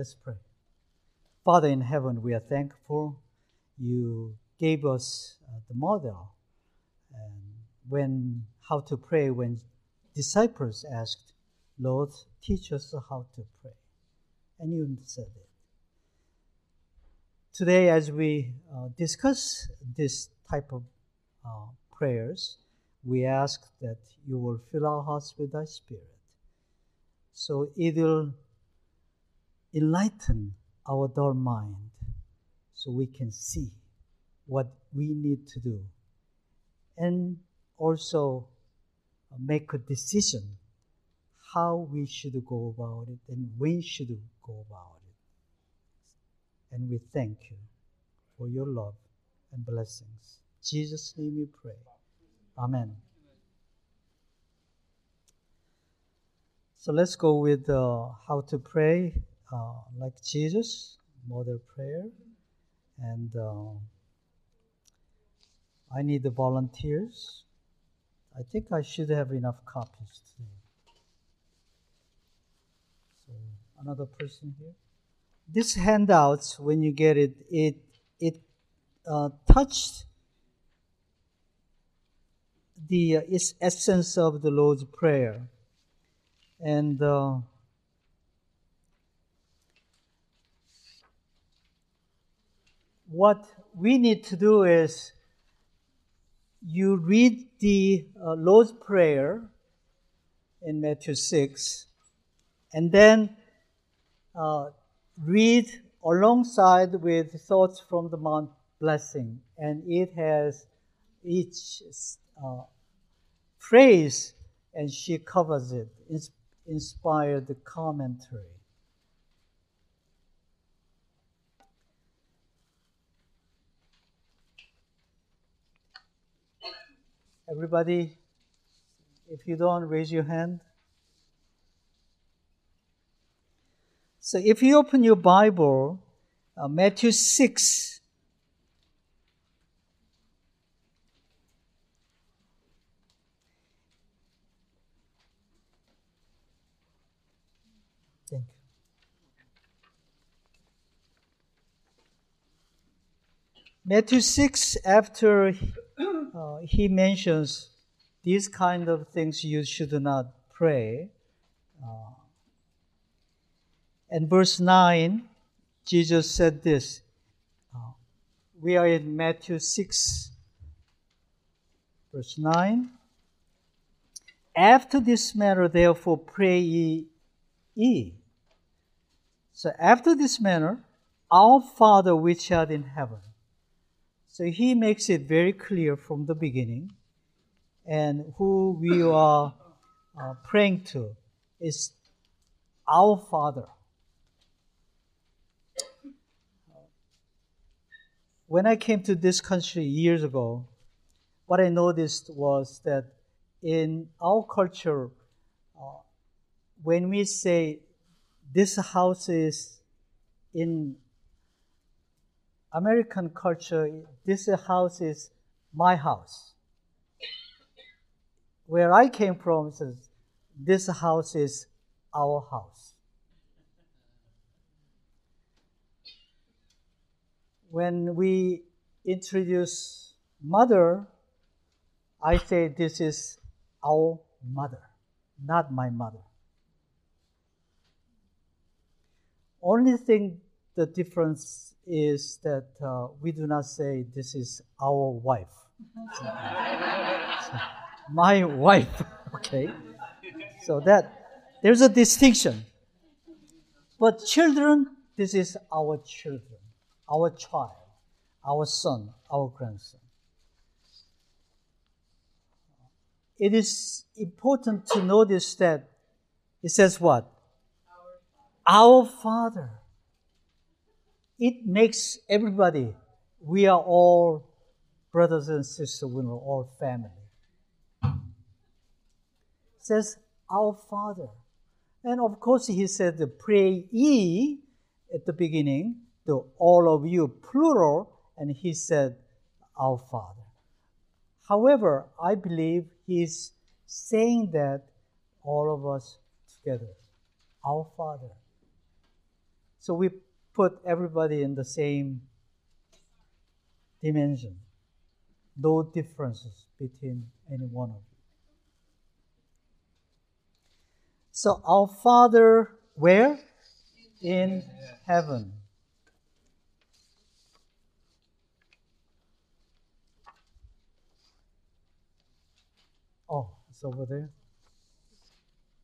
Let's pray. Father in heaven, we are thankful you gave us uh, the model and when how to pray when disciples asked, Lord, teach us how to pray. And you said it. Today, as we uh, discuss this type of uh, prayers, we ask that you will fill our hearts with thy spirit. So it will enlighten our dull mind so we can see what we need to do and also make a decision how we should go about it and when should go about it. And we thank you for your love and blessings. In Jesus' name we pray. Amen. So let's go with uh, how to pray uh, like Jesus, model prayer. And uh, I need the volunteers. I think I should have enough copies today. So another person here. This handouts, when you get it, it it uh, touched the uh, essence of the Lord's prayer, and uh, what we need to do is you read the uh, Lord's Prayer in Matthew 6, and then uh, read alongside with thoughts from the Mount Blessing. And it has each uh, phrase, and she covers it, inspired commentary. Everybody, if you don't, raise your hand. So if you open your Bible, uh, Matthew 6, Thank you. Matthew 6, after uh, he mentions these kind of things you should not pray. Uh, and verse 9, Jesus said this. Uh, we are in Matthew 6, verse 9. After this manner, therefore, pray ye. ye. So, after this manner, our Father which art in heaven so he makes it very clear from the beginning, and who we are uh, praying to is our Father. When I came to this country years ago, what I noticed was that in our culture, uh, when we say this house is in American culture, this house is my house. Where I came from, this house is our house. When we introduce mother, I say this is our mother, not my mother. Only thing the difference is that uh, we do not say this is our wife. my wife, okay? So that there's a distinction. But children, this is our children, our child, our son, our grandson. It is important to notice that it says what? Our, our Father it makes everybody, we are all brothers and sisters, we are all family. Says, Our Father. And of course, he said, Pray ye at the beginning, to all of you, plural, and he said, Our Father. However, I believe he's saying that all of us together, Our Father. So we put everybody in the same dimension. No differences between any one of you. So our Father, where? In heaven. Oh, it's over there.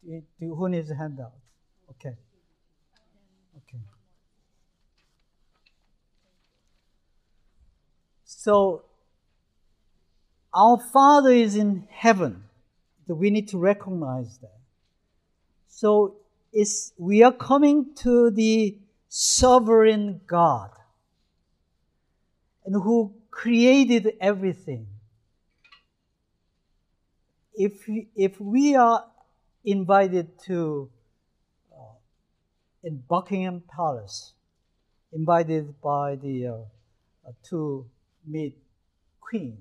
Do, do, who needs a handout? Okay. So, our Father is in heaven. We need to recognize that. So, it's, we are coming to the sovereign God and who created everything. If we, if we are invited to uh, in Buckingham Palace, invited by the uh, uh, to meet Queen,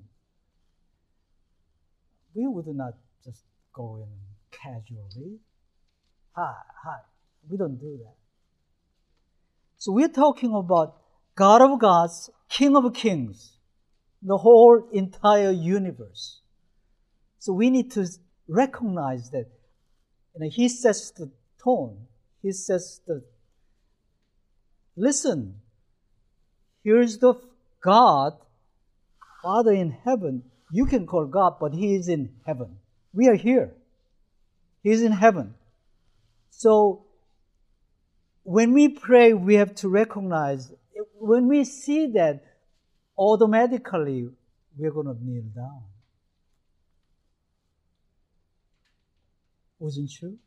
we would not just go in casually. Hi, hi. We don't do that. So we're talking about God of gods, King of kings, the whole entire universe. So we need to recognize that you know, he sets the tone. He says the listen, here's the God, Father in heaven. You can call God, but He is in heaven. We are here. He is in heaven. So when we pray, we have to recognize, when we see that, automatically we're going to kneel down. Wasn't true?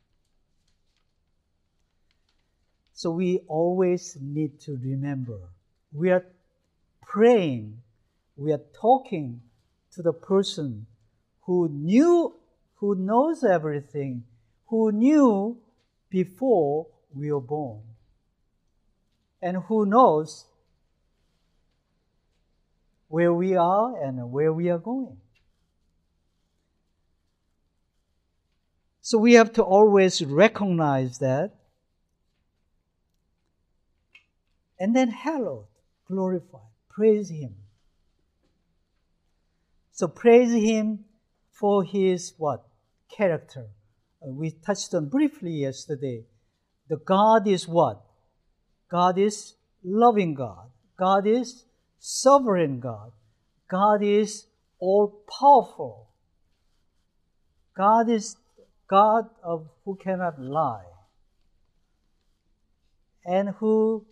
So we always need to remember we are praying, we are talking to the person who knew, who knows everything, who knew before we were born, and who knows where we are and where we are going. So we have to always recognize that. And then hallowed, glorify, praise Him. So praise Him for His what? Character. Uh, we touched on briefly yesterday. The God is what? God is loving God. God is sovereign God. God is all powerful. God is God of who cannot lie and who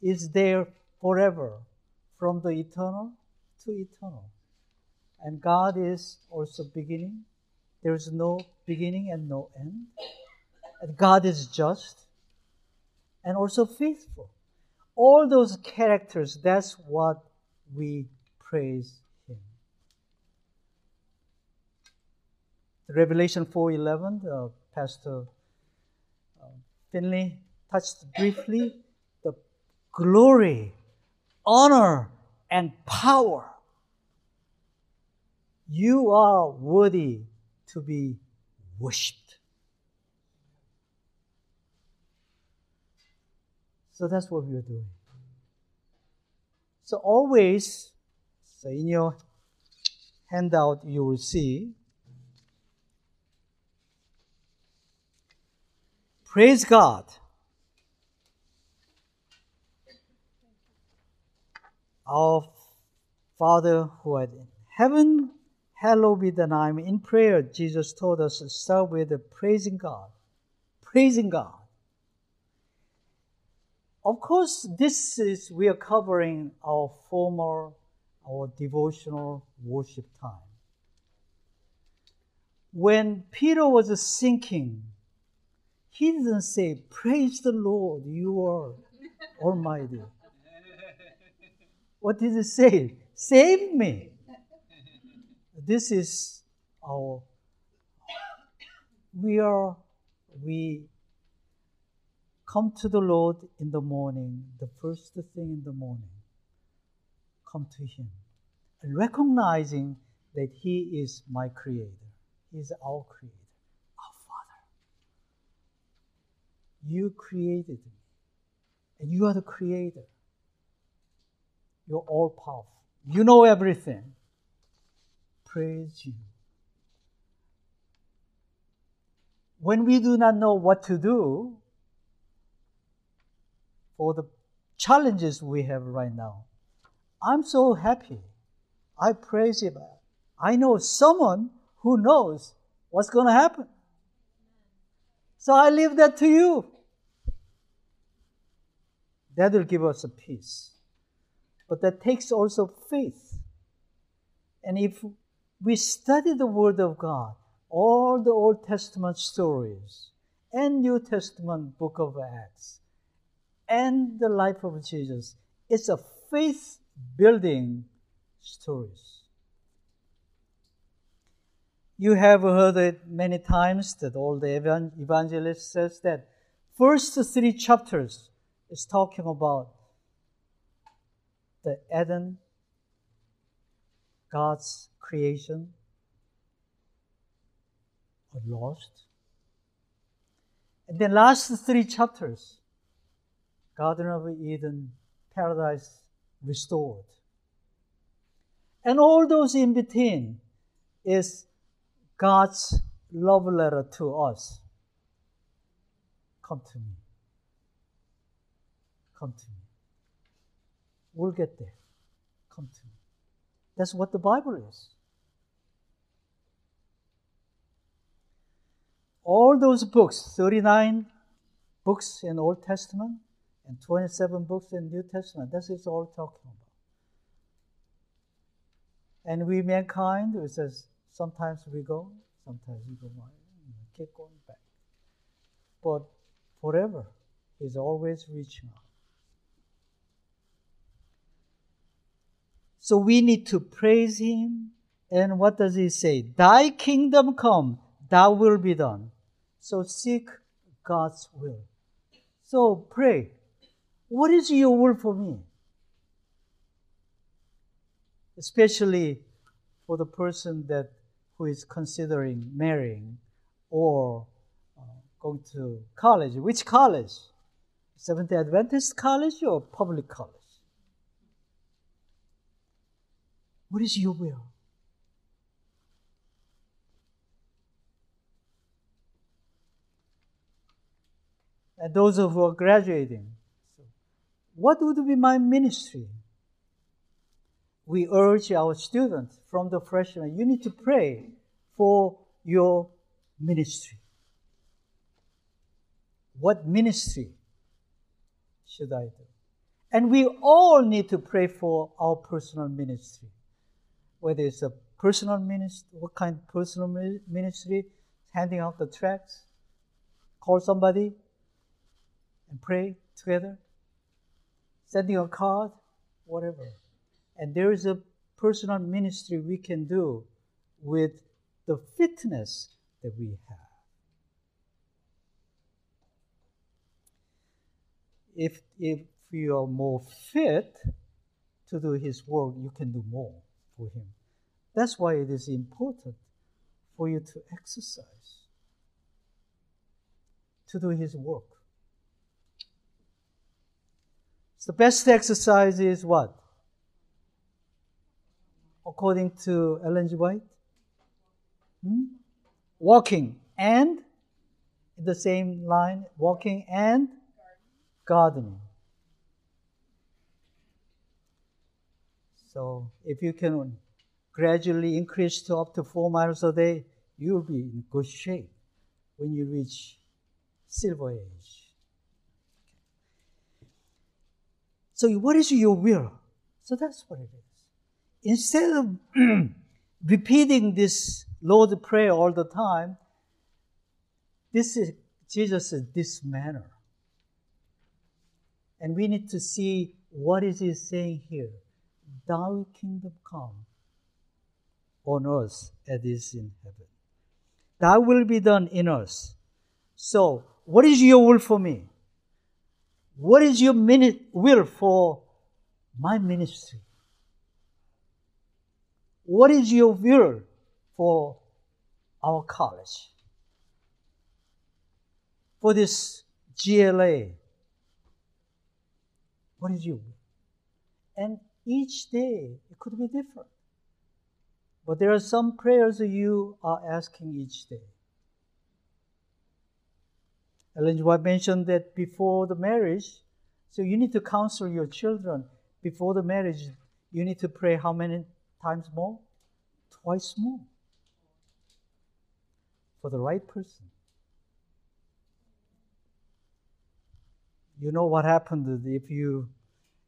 is there forever from the eternal to eternal. And God is also beginning. There is no beginning and no end. And God is just and also faithful. All those characters, that's what we praise Him. Revelation 4:11, uh, Pastor uh, Finley touched briefly the glory, honor, and power. You are worthy to be worshipped. So that's what we are doing. So always, so in your handout, you will see Praise God. Our Father who art in heaven, hallowed be the name. In prayer, Jesus told us to start with praising God. Praising God. Of course, this is, we are covering our former, our devotional worship time. When Peter was sinking he didn't say, Praise the Lord, you are Almighty. What did he say? Save me. This is our, we are, we come to the Lord in the morning, the first thing in the morning. Come to Him. And recognizing that He is my Creator, He is our Creator. Our Father. You created me. And you are the creator. You're all powerful. You know everything. Praise you. When we do not know what to do for the challenges we have right now, I'm so happy. I praise Him. I know someone who knows what's going to happen. So I leave that to you. That will give us a peace. But that takes also faith. And if we study the Word of God, all the Old Testament stories and New Testament book of Acts and the life of Jesus, it's a faith building stories. You have heard it many times that all the evangelist says that first three chapters is talking about the Eden, God's creation, are lost. And then last three chapters, Garden of Eden, paradise restored. And all those in between is God's love letter to us. Come to me. Come to me. We'll get there. Come to me. That's what the Bible is. All those books, 39 books in Old Testament and 27 books in New Testament, that's it's all talking about. And we mankind, it says, sometimes we go, sometimes we go, keep going back. But forever, is always reaching out. So we need to praise Him. And what does He say? Thy kingdom come, thy will be done. So seek God's will. So pray. What is your will for me? especially for the person that who is considering marrying or uh, going to college. Which college? Seventh Adventist college or public college? What is your will? And those who are graduating, what would be my ministry? we urge our students from the freshman, you need to pray for your ministry. What ministry should I do? And we all need to pray for our personal ministry. Whether it's a personal ministry, what kind of personal ministry, handing out the tracts, call somebody and pray together, sending a card, whatever. And there is a personal ministry we can do with the fitness that we have. If, if you are more fit to do His work, you can do more for Him. That's why it is important for you to exercise, to do His work. So the best exercise is what? according to Ellen G. White? Hmm? Walking and in the same line, walking and gardening. So if you can gradually increase to up to four miles a day, you'll be in good shape when you reach silver age. So what is your will? So that's what it is instead of repeating this Lord prayer all the time, this is Jesus is this manner. And we need to see what is he saying here. Thy kingdom come on earth as it is in heaven. Thy will be done in us. So, what is your will for me? What is your minute will for my ministry? What is your will for our college? For this GLA? What is you? And each day it could be different. But there are some prayers you are asking each day. Ellen White mentioned that before the marriage, so you need to counsel your children before the marriage. You need to pray how many times more? Twice more. For the right person. You know what happened if you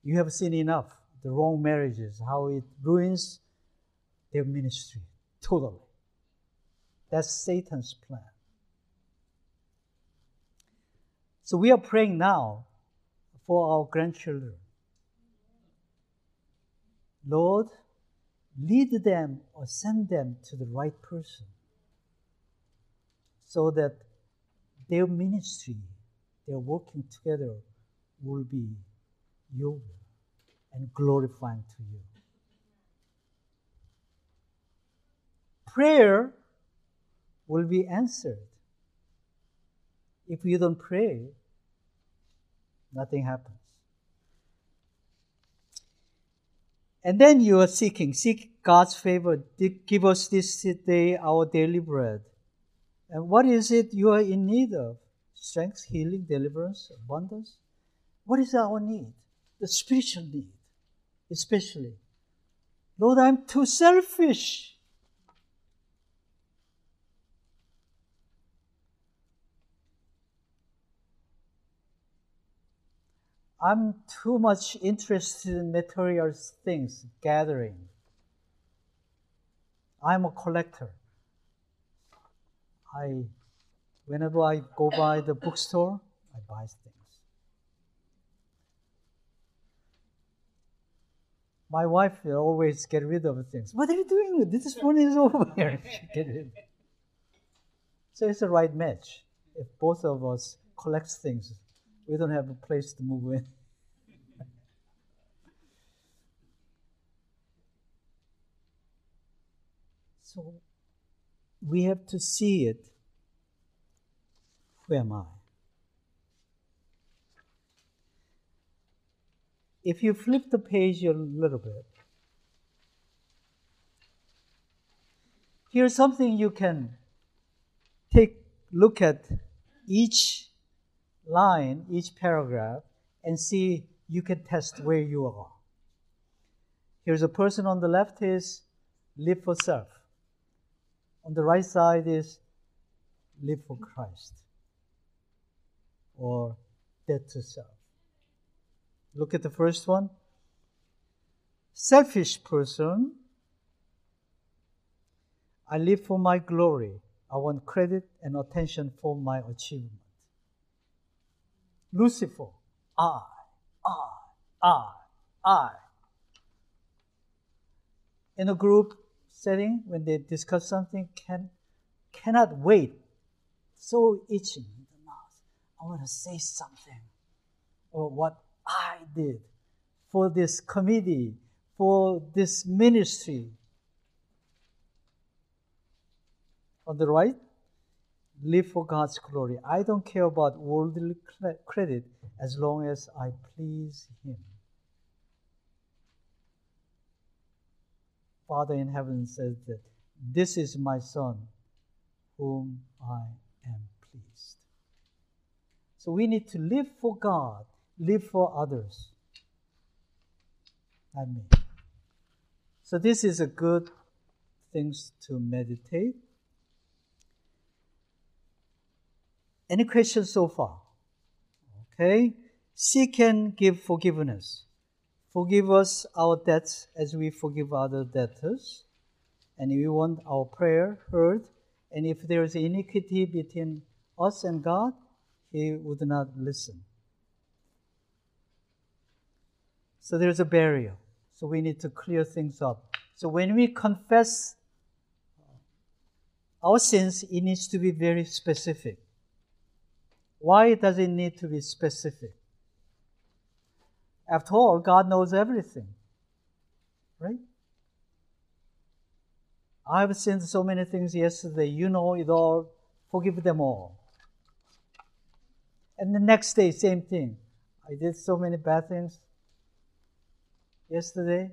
you have seen enough the wrong marriages, how it ruins their ministry totally. That's Satan's plan. So we are praying now for our grandchildren. Lord, lead them or send them to the right person so that their ministry, their working together, will be your will and glorifying to you. Prayer will be answered. If you don't pray, nothing happens. And then you are seeking, seek God's favor. Give us this day our daily bread. And what is it you are in need of? Strength, healing, deliverance, abundance? What is our need? The spiritual need, especially. Lord, I'm too selfish. I'm too much interested in material things, gathering. I'm a collector. I, whenever I go by the bookstore, I buy things. My wife always get rid of things. What are you doing? This money is over here. So it's a right match. If both of us collect things, we don't have a place to move in. so we have to see it. Who am I? If you flip the page a little bit, here's something you can take look at each line, each paragraph, and see you can test where you are. Here's a person on the left is live for self. On the right side is live for Christ or death to self. Look at the first one. Selfish person. I live for my glory. I want credit and attention for my achievement. Lucifer, I, I, I, I. In a group setting, when they discuss something, can cannot wait. So itching in the mouth. I want to say something. Or what I did for this committee, for this ministry. On the right, live for God's glory. I don't care about worldly credit as long as I please Him. Father in heaven says that this is my Son whom I am pleased. So we need to live for God, live for others. Not me. So this is a good things to meditate. Any questions so far? Okay. Seek and give forgiveness. Forgive us our debts as we forgive other debtors. And we want our prayer heard. And if there is iniquity between us and God, He would not listen. So there's a barrier. So we need to clear things up. So when we confess our sins, it needs to be very specific. Why does it need to be specific? After all, God knows everything. Right? I've sinned so many things yesterday. You know it all. Forgive them all. And the next day, same thing. I did so many bad things. Yesterday?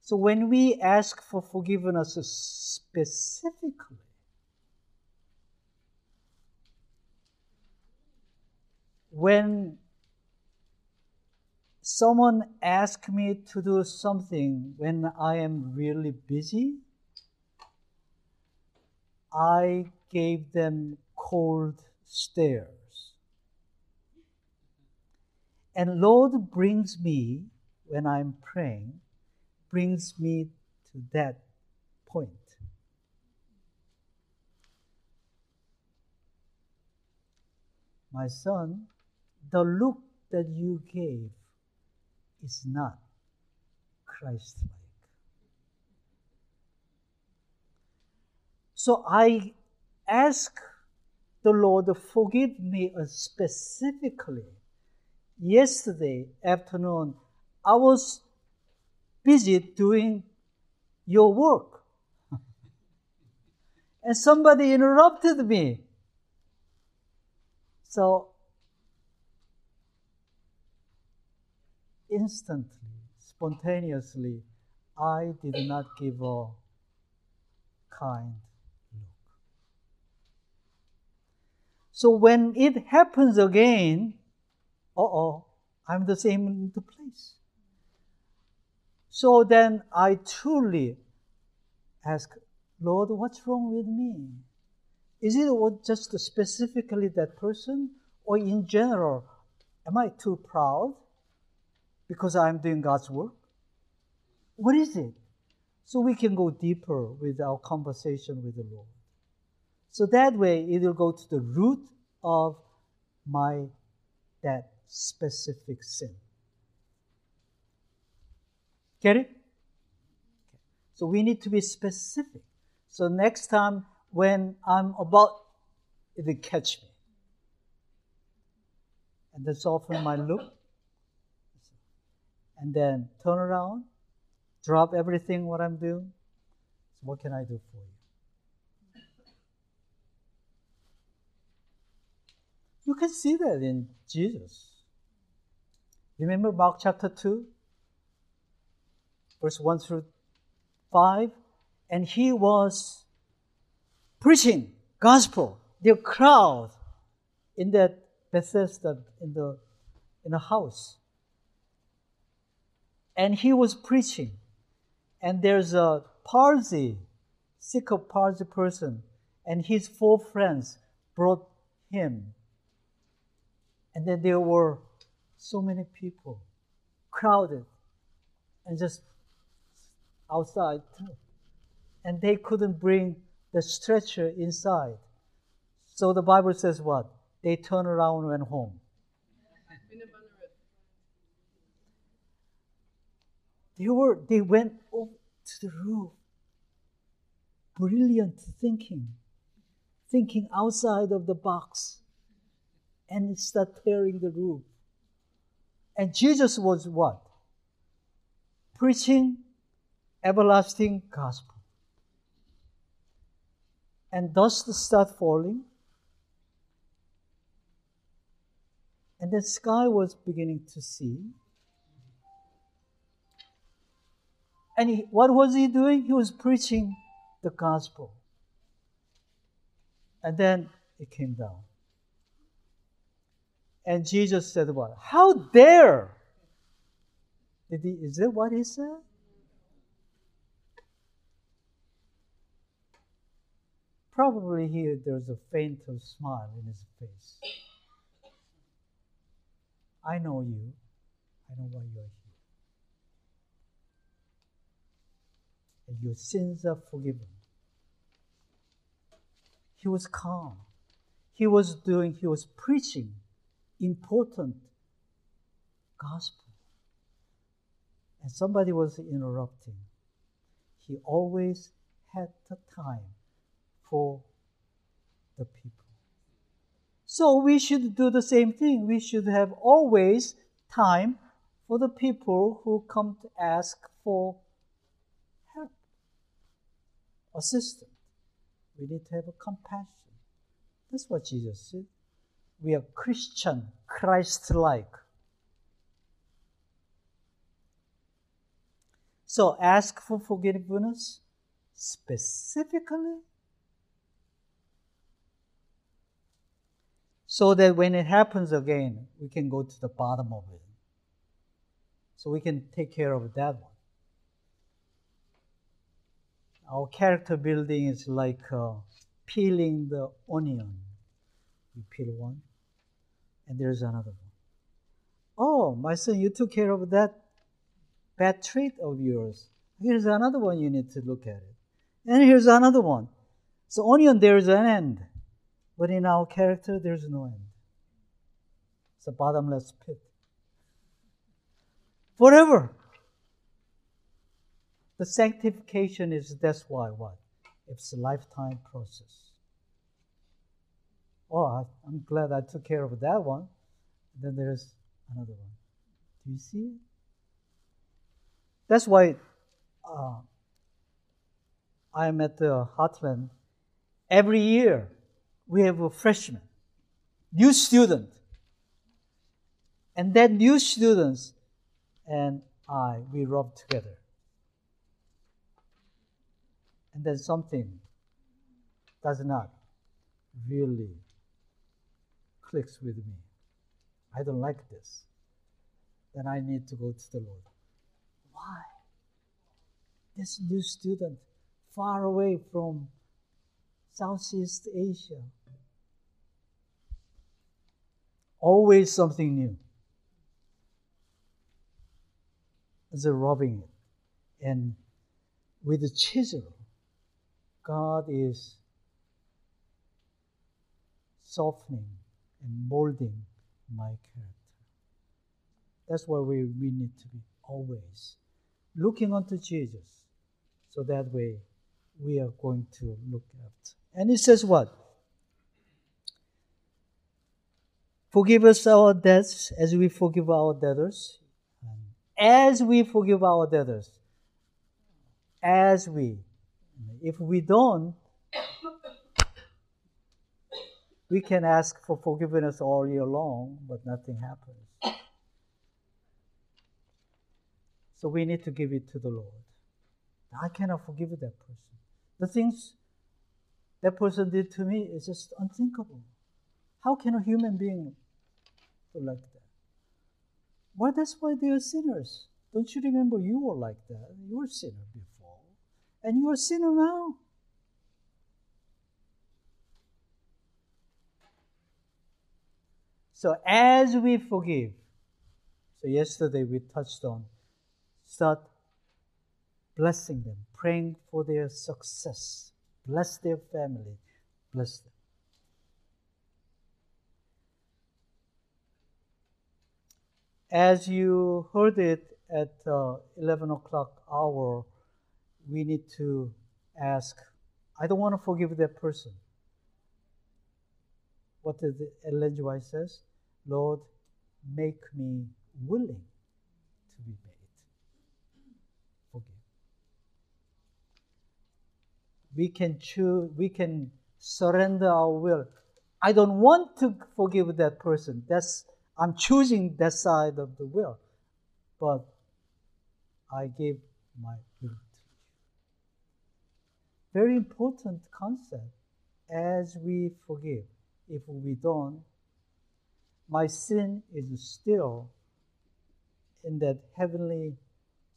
So when we ask for forgiveness specifically, when someone asks me to do something when I am really busy, I gave them cold stares. And Lord brings me, when I'm praying, brings me to that point. My son, the look that you gave is not Christ like. So I ask the Lord, to forgive me specifically. Yesterday afternoon, I was busy doing your work. and somebody interrupted me. So instantly, spontaneously, I did not give a kind look. So when it happens again, uh oh, I'm the same in the place. So then I truly ask, Lord, what's wrong with me? Is it just specifically that person, or in general, am I too proud? because I'm doing God's work? What is it? So we can go deeper with our conversation with the Lord. So that way it will go to the root of my that specific sin. Get it? So we need to be specific. So next time when I'm about, it will catch me. And that's often my look and then turn around, drop everything what I'm doing. So what can I do for you? You can see that in Jesus. Remember Mark chapter 2, verse 1 through 5? And he was preaching gospel. The crowd in that Bethesda in the in the house and he was preaching. And there's a palsy, sick of palsy person, and his four friends brought him. And then there were so many people, crowded, and just outside. And they couldn't bring the stretcher inside. So the Bible says what? They turned around and went home. They were they went up to the roof. Brilliant thinking. Thinking outside of the box. And start tearing the roof. And Jesus was what? Preaching everlasting gospel. And dust start falling. And the sky was beginning to see. And he, what was he doing? He was preaching the gospel. And then it came down. And Jesus said, What? How dare? He, is that what he said? Probably here there's a faint smile in his face. I know you. I know why you're here. and your sins are forgiven. He was calm. He was doing, he was preaching important gospel. And somebody was interrupting. He always had the time for the people. So we should do the same thing. We should have always time for the people who come to ask for help, assistance. We need to have compassion. That's what Jesus said. We are Christian, Christ like. So ask for forgiveness specifically so that when it happens again, we can go to the bottom of it. So we can take care of that one. Our character building is like uh, peeling the onion. You peel one, and there's another one. Oh, my son, you took care of that bad trait of yours. Here's another one you need to look at it. And here's another one. So, onion, there's an end. But in our character, there's no end. It's a bottomless pit. Forever. The sanctification is that's why what? It's a lifetime process. Oh, I, am glad I took care of that one. Then there's another one. Do you see? That's why uh, I'm at the Heartland. Every year, we have a freshman, new student. And that new students and I, we rub together. And then something does not really clicks with me. I don't like this. Then I need to go to the Lord. Why? This new student far away from Southeast Asia. Always something new. A rubbing it. And with the chisel, God is softening and molding my character. That's why we, we need to be always looking unto Jesus. So that way we are going to look at. And it says what? Forgive us our debts as we forgive our debtors. As we forgive our debtors. As we. If we don't, we can ask for forgiveness all year long, but nothing happens. So we need to give it to the Lord. I cannot forgive that person. The things that person did to me is just unthinkable. How can a human being do like that? Well, that's why they are sinners. Don't you remember you were like that? You were a sinner before, and you are a sinner now. So as we forgive, so yesterday we touched on, start blessing them, praying for their success. Bless their family. Bless them. As you heard it at uh, 11 o'clock hour, we need to ask, I don't want to forgive that person. What did Ellen White says? Lord, make me willing to be we can choose, we can surrender our will. I don't want to forgive that person. That's I'm choosing that side of the will. But I give my will to you. Very important concept as we forgive. If we don't, my sin is still in that heavenly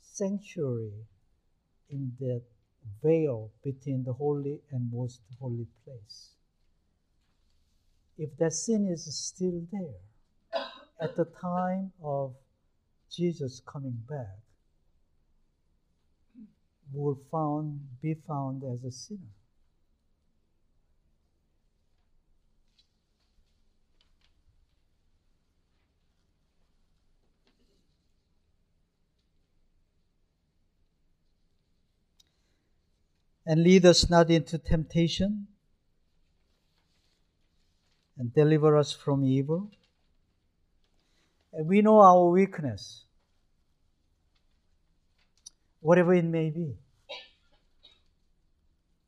sanctuary, in that veil between the holy and most holy place. If that sin is still there at the time of Jesus coming back, will found be found as a sinner. And lead us not into temptation, and deliver us from evil. And we know our weakness, whatever it may be.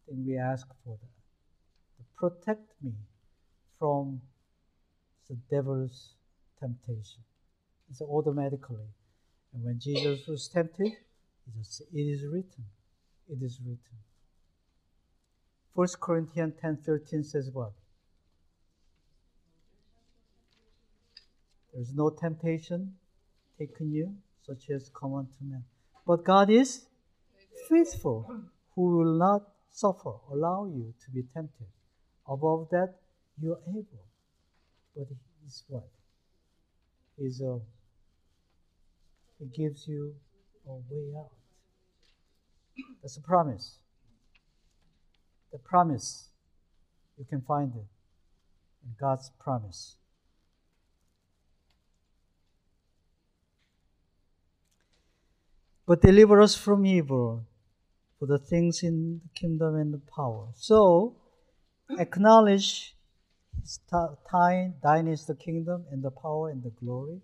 Then we ask for that. Protect me from the devil's temptation. It's automatically. And when Jesus was tempted, It is written. It is written. 1 Corinthians 10:13 says what? There's no temptation taken you such as common to men. But God is faithful, who will not suffer, allow you to be tempted. Above that, you are able. But He is what? He's a, He gives you a way out. That's a promise. The promise, you can find it in God's promise. but deliver us from evil, for the things in the kingdom and the power. So, acknowledge thine, thine is the kingdom and the power and the glory.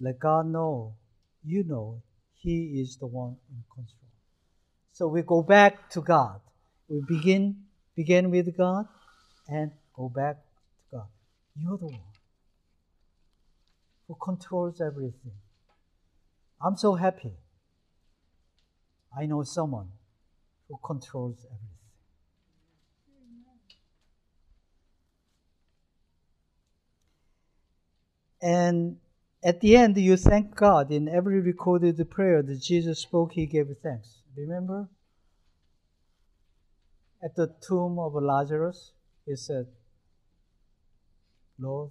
Let God know, you know, He is the one in control. So we go back to God. We begin begin with God and go back to God. You're the one who controls everything. I'm so happy I know someone who controls everything. And at the end, you thank God. In every recorded prayer that Jesus spoke, he gave thanks. Remember? At the tomb of Lazarus, he said, Lord,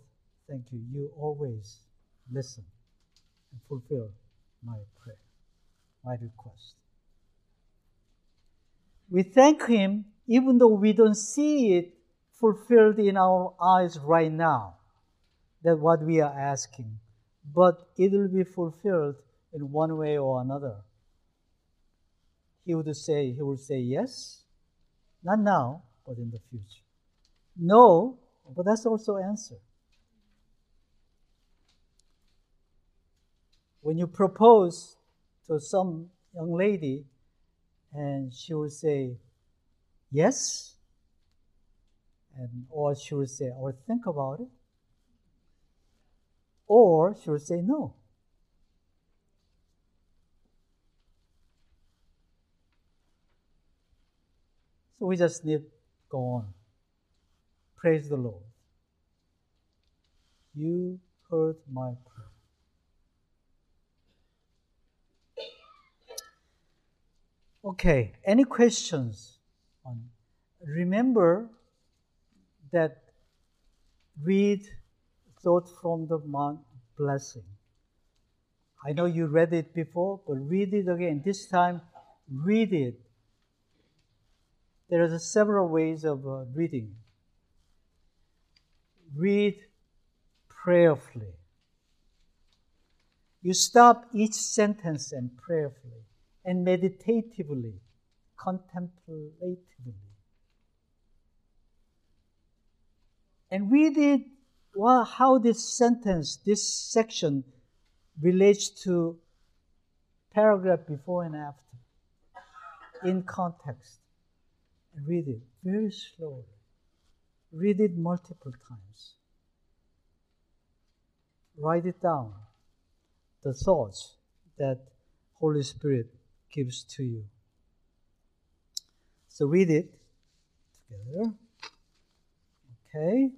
thank you. You always listen and fulfill my prayer, my request. We thank Him even though we don't see it fulfilled in our eyes right now. That what we are asking. But it will be fulfilled in one way or another. He would say, He would say yes, not now, but in the future. No, but that's also answer. When you propose to some young lady, and she will say, yes, and or she will say, or think about it, or she will say no. So we just need go on. Praise the Lord. You heard my prayer. Okay, any questions? On remember that read thought from the Mount blessing. I know you read it before, but read it again. This time, read it. There are several ways of uh, reading. Read prayerfully. You stop each sentence and prayerfully and meditatively, contemplatively. And read it well, how this sentence, this section relates to paragraph before and after in context. Read it very slowly. Read it multiple times. Write it down, the thoughts that Holy Spirit gives to you. So read it together. Okay.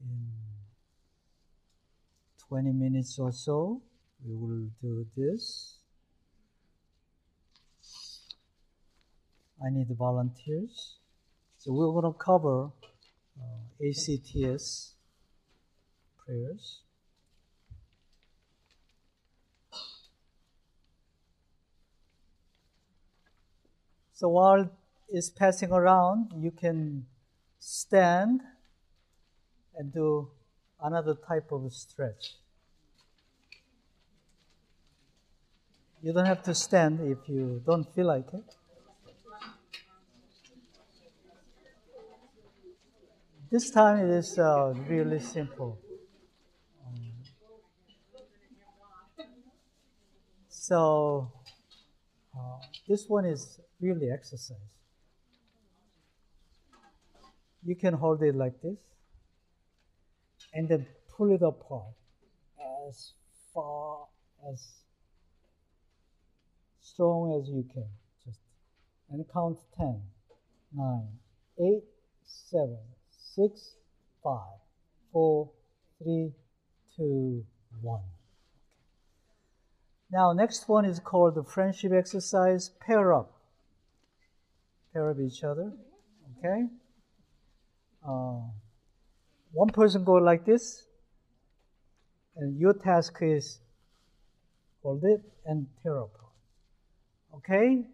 In 20 minutes or so, we will do this. I need volunteers. So we're going to cover uh, ACTS prayers. So while it's passing around, you can stand and do another type of stretch. You don't have to stand if you don't feel like it. This time it is uh, really simple. Um, so uh, this one is really exercise. You can hold it like this and then pull it apart as far as strong as you can. Just and count 10, 9, 8, 7, 6, 5, 4, 3, 2, 1. Now, next one is called the friendship exercise. Pair up. Pair up each other. Okay? Uh, one person go like this, and your task is hold it and tear apart. Okay?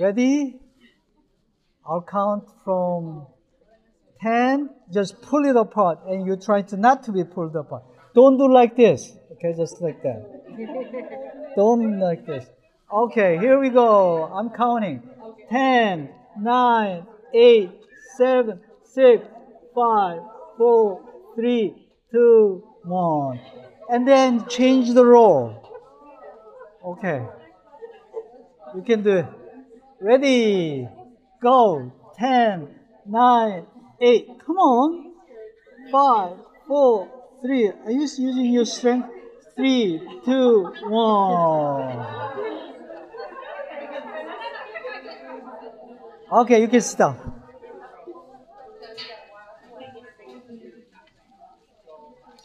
Ready? I'll count from 10. Just pull it apart, and you try to not to be pulled apart. Don't do like this. Okay, just like that. Don't like this. Okay, here we go. I'm counting. 10, 9, 8, 7, 6, 5, 4, 3, 2, 1. And then change the role. Okay. You can do it. Ready. Go. 10, 9, 8. Come on. Five, four, three. Are you using your strength? Three, two, one. Okay, you can stop.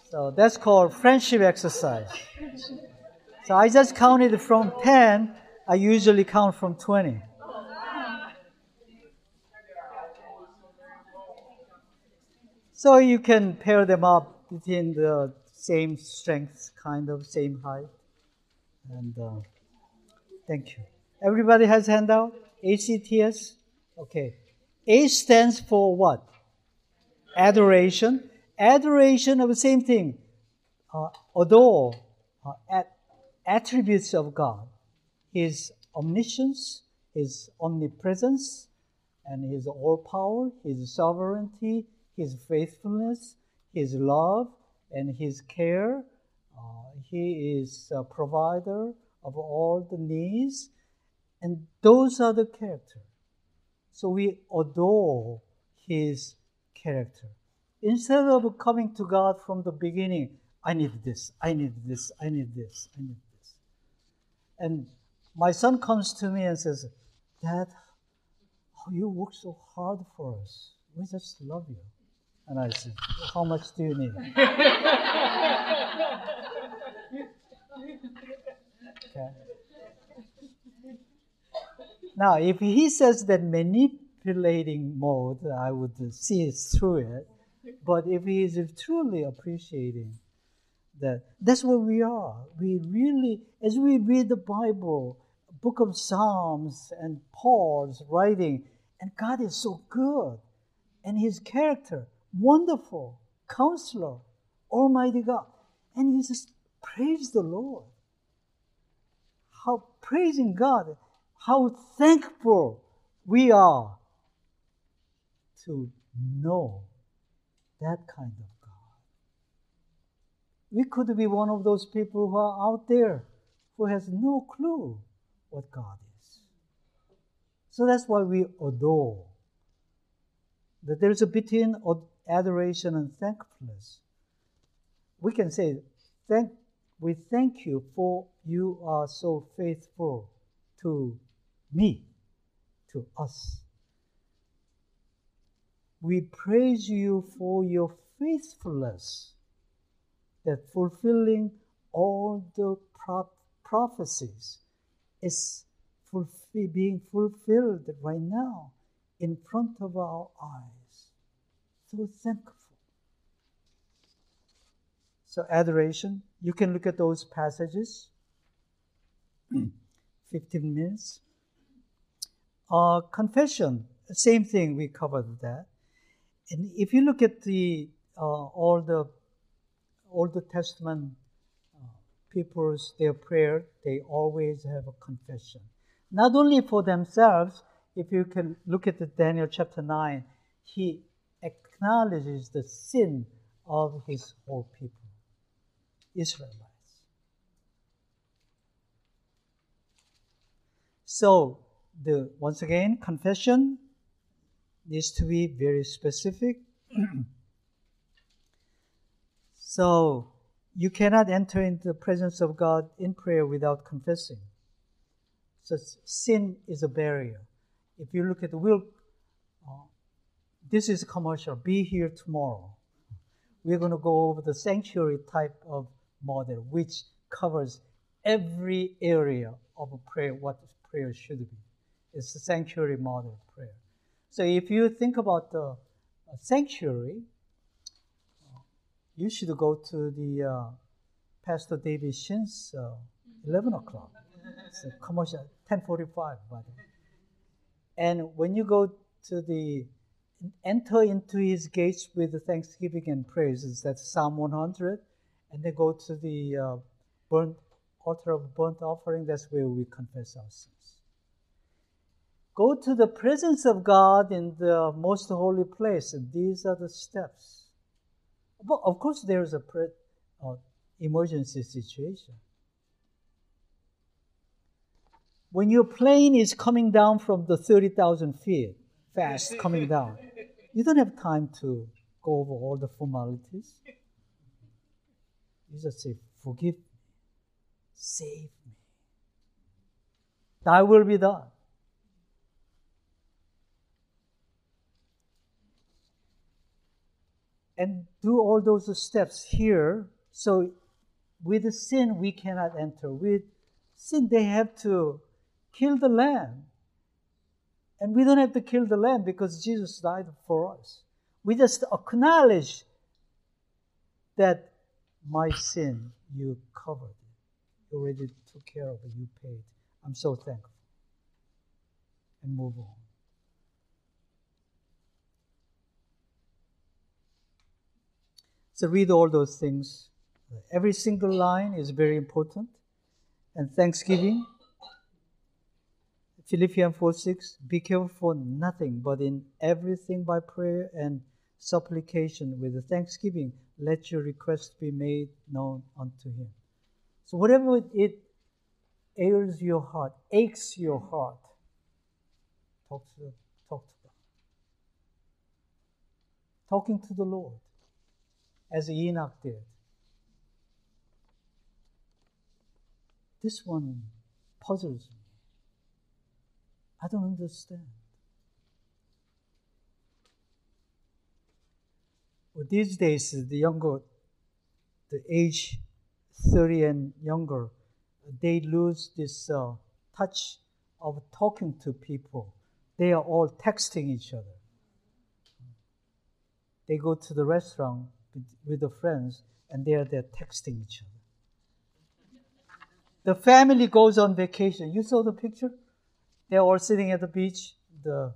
So that's called friendship exercise. So I just counted from 10. I usually count from 20. So you can pair them up between the same strength, kind of same height. And uh, thank you. Everybody has handout? ACTS? Okay. A stands for what? Adoration. Adoration of the same thing. Uh, adore uh, at attributes of God. His omniscience, His omnipresence, and His all power, His sovereignty, His faithfulness, His love, and His care. Uh, he is a provider of all the needs, and those are the character. So we adore His character. Instead of coming to God from the beginning, I need this, I need this, I need this, I need this. And my son comes to me and says, Dad, you work so hard for us. We just love you. And I said, How much do you need? okay. Now, if he says that manipulating mode, I would see through it. But if he is truly appreciating that, that's what we are. We really, as we read the Bible, book of Psalms and Paul's writing, and God is so good, and his character, wonderful, counselor, Almighty God. And you just praise the Lord. How praising God, how thankful we are to know that kind of God. We could be one of those people who are out there who has no clue what God is. So that's why we adore. That there's a between adoration and thankfulness. We can say, thank, we thank you for you are so faithful to me, to us. We praise you for your faithfulness, that fulfilling all the pro- prophecies is being fulfilled right now in front of our eyes. So thankful. So, adoration, you can look at those passages. 15 minutes. Uh, confession, same thing, we covered that. And if you look at the uh, all the Old Testament uh, people's their prayer, they always have a confession. Not only for themselves, if you can look at the Daniel chapter 9, he acknowledges the sin of his whole people, Israelites. So, the once again, confession needs to be very specific. so, you cannot enter into the presence of God in prayer without confessing. So sin is a barrier. If you look at the will, this is commercial. Be here tomorrow. We're going to go over the sanctuary type of model, which covers every area of prayer, what prayer should be. It's the sanctuary model of prayer. So if you think about the uh, sanctuary, you should go to the uh, Pastor David Shin's uh, 11 o'clock. It's a commercial, 1045, by the way. And when you go to the enter into his gates with thanksgiving and praises, that's Psalm 100, and then go to the uh, burnt altar of burnt offering, that's where we confess our sins. Go to the presence of God in the most holy place, and these are the steps. But of course, there's a pre- uh, emergency situation. When your plane is coming down from the 30,000 feet, fast coming down, you don't have time to go over all the formalities. You just say, Forgive me, save me. Thy will be done. And do all those steps here. So, with the sin, we cannot enter. With sin, they have to kill the lamb. And we don't have to kill the lamb because Jesus died for us. We just acknowledge that my sin, you covered. You already took care of it. You paid. I'm so thankful. And move on. So read all those things. Every single line is very important. And thanksgiving Philippians 4 6, be careful for nothing, but in everything by prayer and supplication with thanksgiving, let your request be made known unto him. So whatever it ails your heart, aches your heart, talk to, talk to God. Talking to the Lord, as Enoch did. This one puzzles me. I don't understand. Well, these days, the younger, the age 30 and younger, they lose this uh, touch of talking to people. They are all texting each other. They go to the restaurant with, with the friends and they are there texting each other. The family goes on vacation. You saw the picture? They're all sitting at the beach, the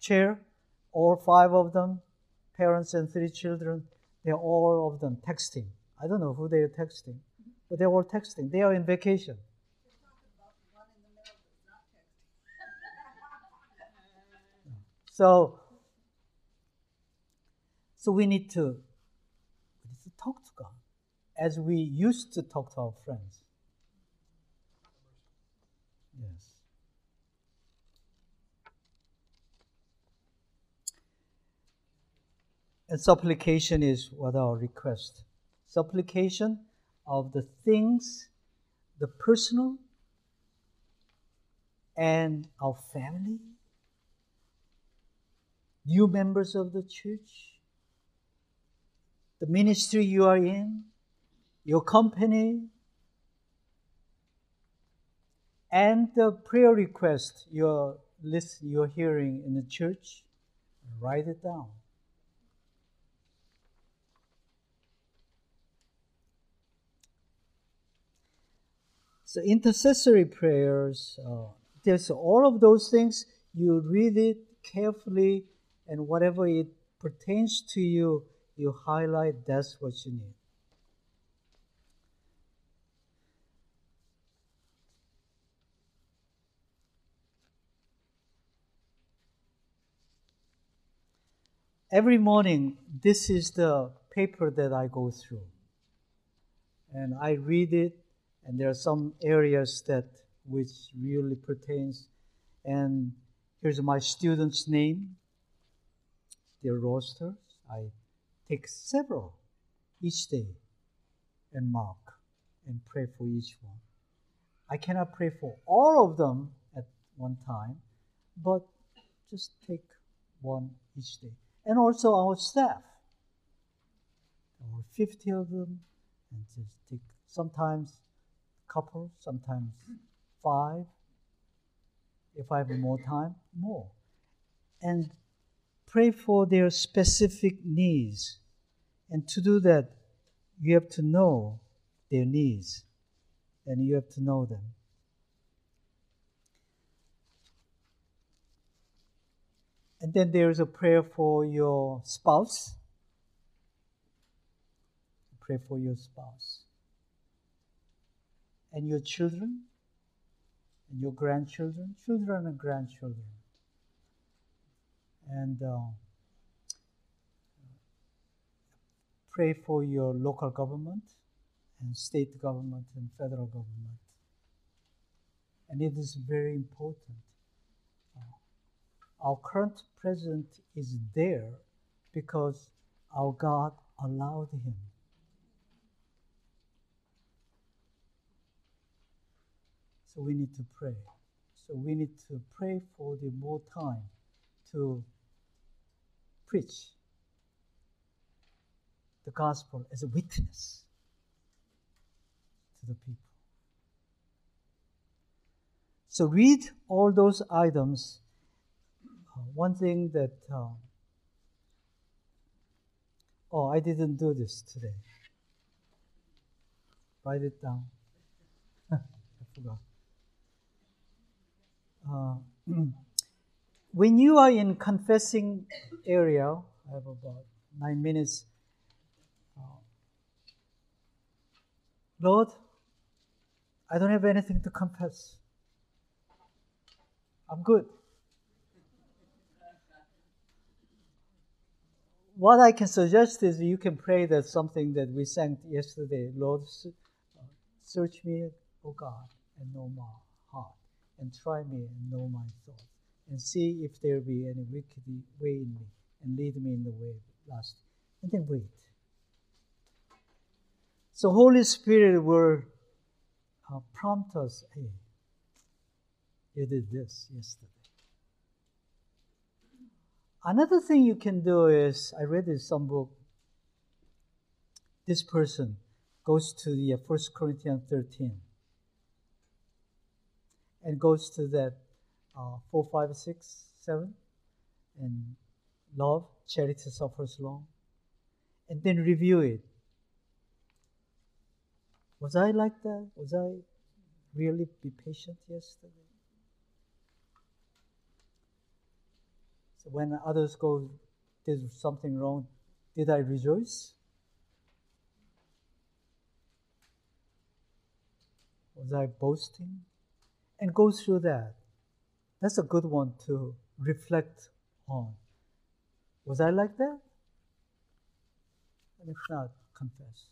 chair, all five of them, parents and three children, they're all of them texting. I don't know who they are texting, but they're all texting. They are in vacation. so, so we need to, we need to talk to God as we used to talk to our friends. Yes. And supplication is what our request. Supplication of the things, the personal, and our family, new members of the church, the ministry you are in, your company, and the prayer request you're, listening, you're hearing in the church. Write it down. So intercessory prayers, uh, there's all of those things. You read it carefully, and whatever it pertains to you, you highlight. That's what you need. Every morning, this is the paper that I go through. And I read it and there are some areas that which really pertains and here's my student's name their roster i take several each day and mark and pray for each one I cannot pray for all of them at one time, but just take one each day. And also our staff. There 50 of them, and just take sometimes couple, sometimes five. If I have more time, more. And pray for their specific needs. And to do that, you have to know their needs and you have to know them. And then there is a prayer for your spouse. Pray for your spouse. And your children, and your grandchildren, children and grandchildren. And uh, pray for your local government and state government and federal government. And it is very important. Our current president is there because our God allowed him. So we need to pray. So we need to pray for the more time to preach the gospel as a witness to the people. So read all those items. Uh, one thing that, uh, oh, I didn't do this today. Write it down. I forgot. Uh, when you are in confessing area, I have about nine minutes. Uh, Lord, I don't have anything to confess. I'm good. What I can suggest is you can pray that something that we sang yesterday Lord, search me, O God, and know heart, and try me and know my thoughts, and see if there be any wicked way in me, and lead me in the way last. And then wait. So Holy Spirit will uh, prompt us, hey, you did this yesterday. Another thing you can do is, I read in some book, this person goes to the uh, First Corinthians 13 and goes to that uh, 4, 5, 6, 7, and love, charity suffers long, and then review it was I like that? Was I really be patient yesterday? So when others go, did something wrong, did I rejoice? Was I boasting? And go through that. That's a good one to reflect on. Was I like that? And if not, confess.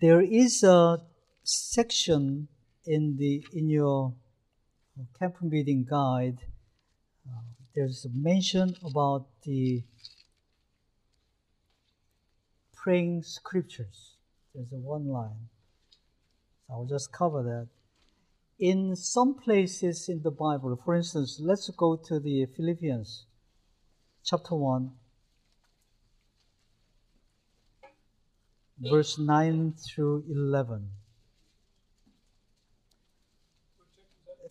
there is a section in the in your camp meeting guide. Uh, there's a mention about the praying scriptures. There's a one line. So I'll just cover that. In some places in the Bible, for instance, let's go to the Philippians chapter 1. verse 9 through 11.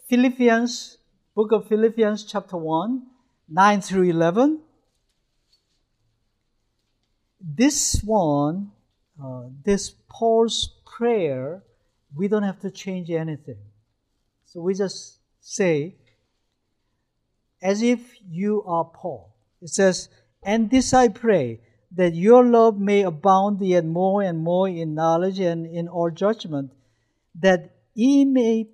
Philippians, book of Philippians, chapter 1, 9 through 11. This one, uh, this Paul's prayer, we don't have to change anything. So we just say, as if you are Paul. It says, And this I pray that your love may abound yet more and more in knowledge and in all judgment, that ye may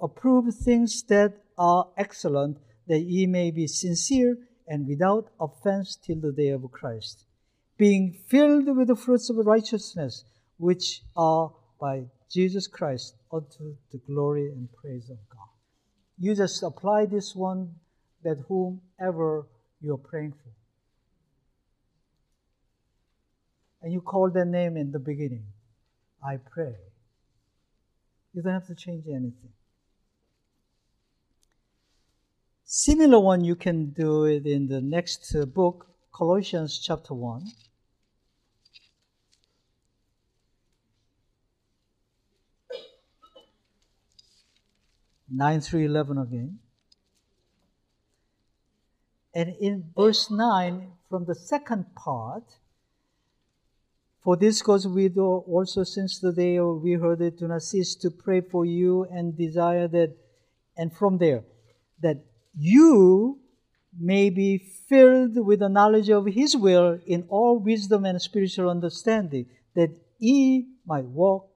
approve things that are excellent, that ye may be sincere and without offense till the day of Christ, being filled with the fruits of righteousness, which are by Jesus Christ unto the glory and praise of God. You just apply this one that whomever you're praying for. and you call their name in the beginning, I pray. You don't have to change anything. Similar one, you can do it in the next book, Colossians chapter 1. 9 through 11 again. And in verse 9, from the second part, for this cause we do also since the day we heard it, do not cease to pray for you and desire that, and from there, that you may be filled with the knowledge of His will in all wisdom and spiritual understanding, that ye might walk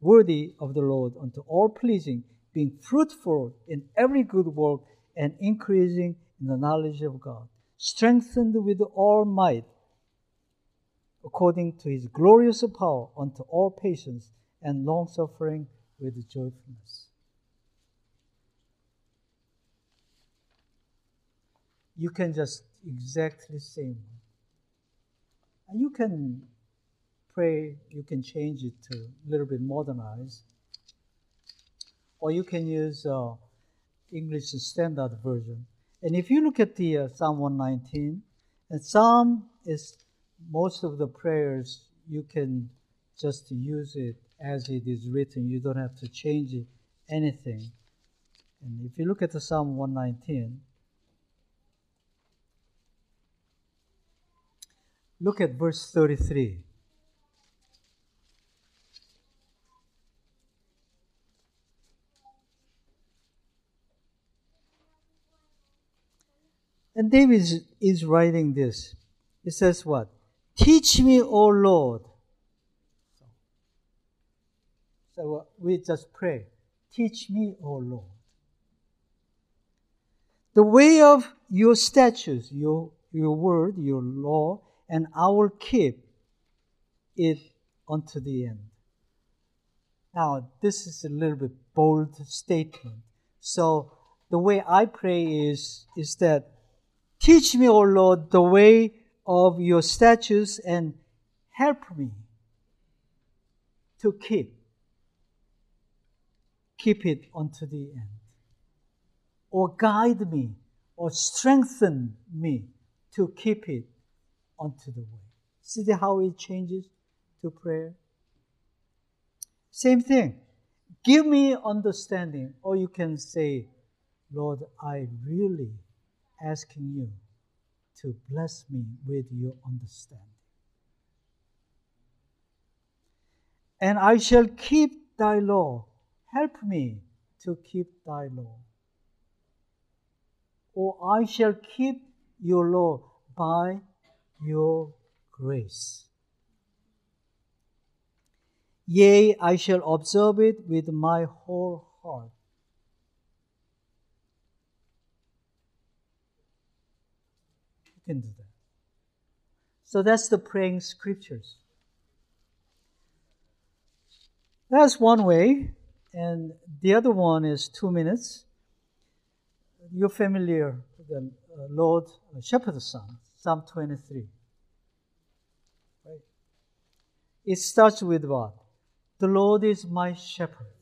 worthy of the Lord unto all pleasing, being fruitful in every good work and increasing in the knowledge of God, strengthened with all might, according to his glorious power, unto all patience and long suffering with joyfulness. You can just exactly same. And you can pray, you can change it to a little bit modernized or you can use uh, English Standard Version. And if you look at the uh, Psalm 119, and Psalm is most of the prayers you can just use it as it is written. You don't have to change anything. And if you look at the Psalm 119, look at verse 33. And David is, writing this. He says what? Teach me, O Lord. So uh, we just pray. Teach me, O Lord. The way of your statutes, your, your word, your law, and I will keep it unto the end. Now, this is a little bit bold statement. So the way I pray is, is that Teach me, O Lord, the way of your statutes and help me to keep keep it unto the end or guide me or strengthen me to keep it unto the way see how it changes to prayer same thing give me understanding or you can say lord i really asking you to bless me with your understanding. And I shall keep thy law. Help me to keep thy law. Or I shall keep your law by your grace. Yea, I shall observe it with my whole heart. You can do that. So that's the praying scriptures. That's one way, and the other one is two minutes. You're familiar with the uh, Lord uh, Shepherd's Song, Psalm 23. Right? It starts with what? The Lord is my shepherd.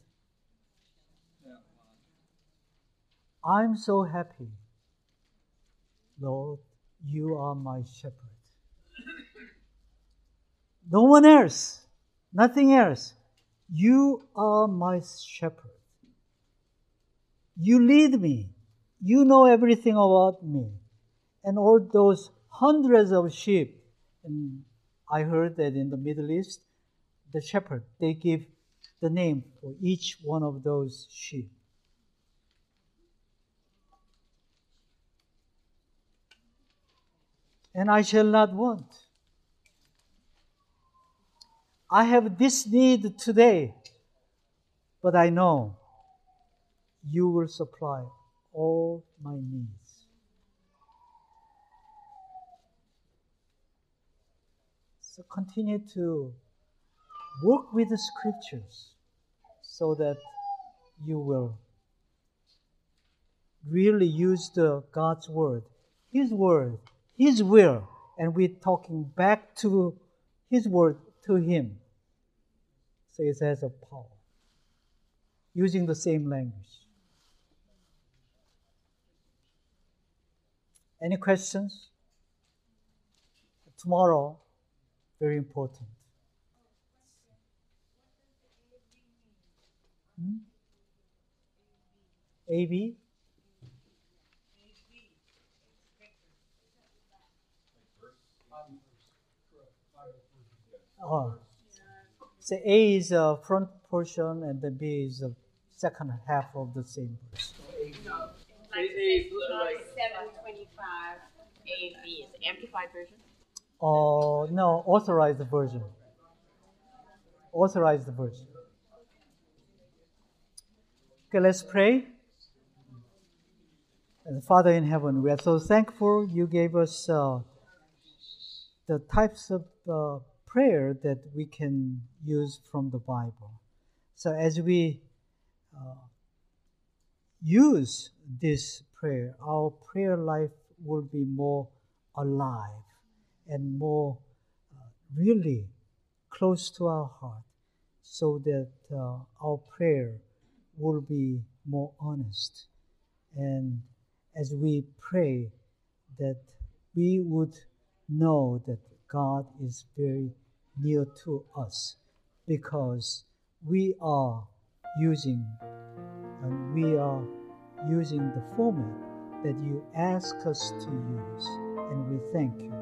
I'm so happy, Lord, you are my shepherd. No one else, nothing else. You are my shepherd. You lead me. You know everything about me. And all those hundreds of sheep, and I heard that in the Middle East, the shepherd, they give the name for each one of those sheep. and I shall not want. I have this need today, but I know you will supply all my needs. Continue to work with the scriptures so that you will really use the God's word, His word, his will, and we're talking back to His word to him. So it has a power. Using the same language. Any questions? Tomorrow, very important. Hmm? AB? Oh. So A is a front portion and the B is the second half of the same verse. Like seven twenty-five AV is amplified version. Oh, no, authorized version. Authorized version. Okay, let's pray. And Father in heaven, we are so thankful you gave us uh, the types of uh, prayer that we can use from the Bible. So as we uh, use this prayer, our prayer life will be more alive and more uh, really close to our heart so that uh, our prayer will be more honest. And as we pray, that we would know that God is very near to us because we are using and we are using the format that you ask us to use and we thank you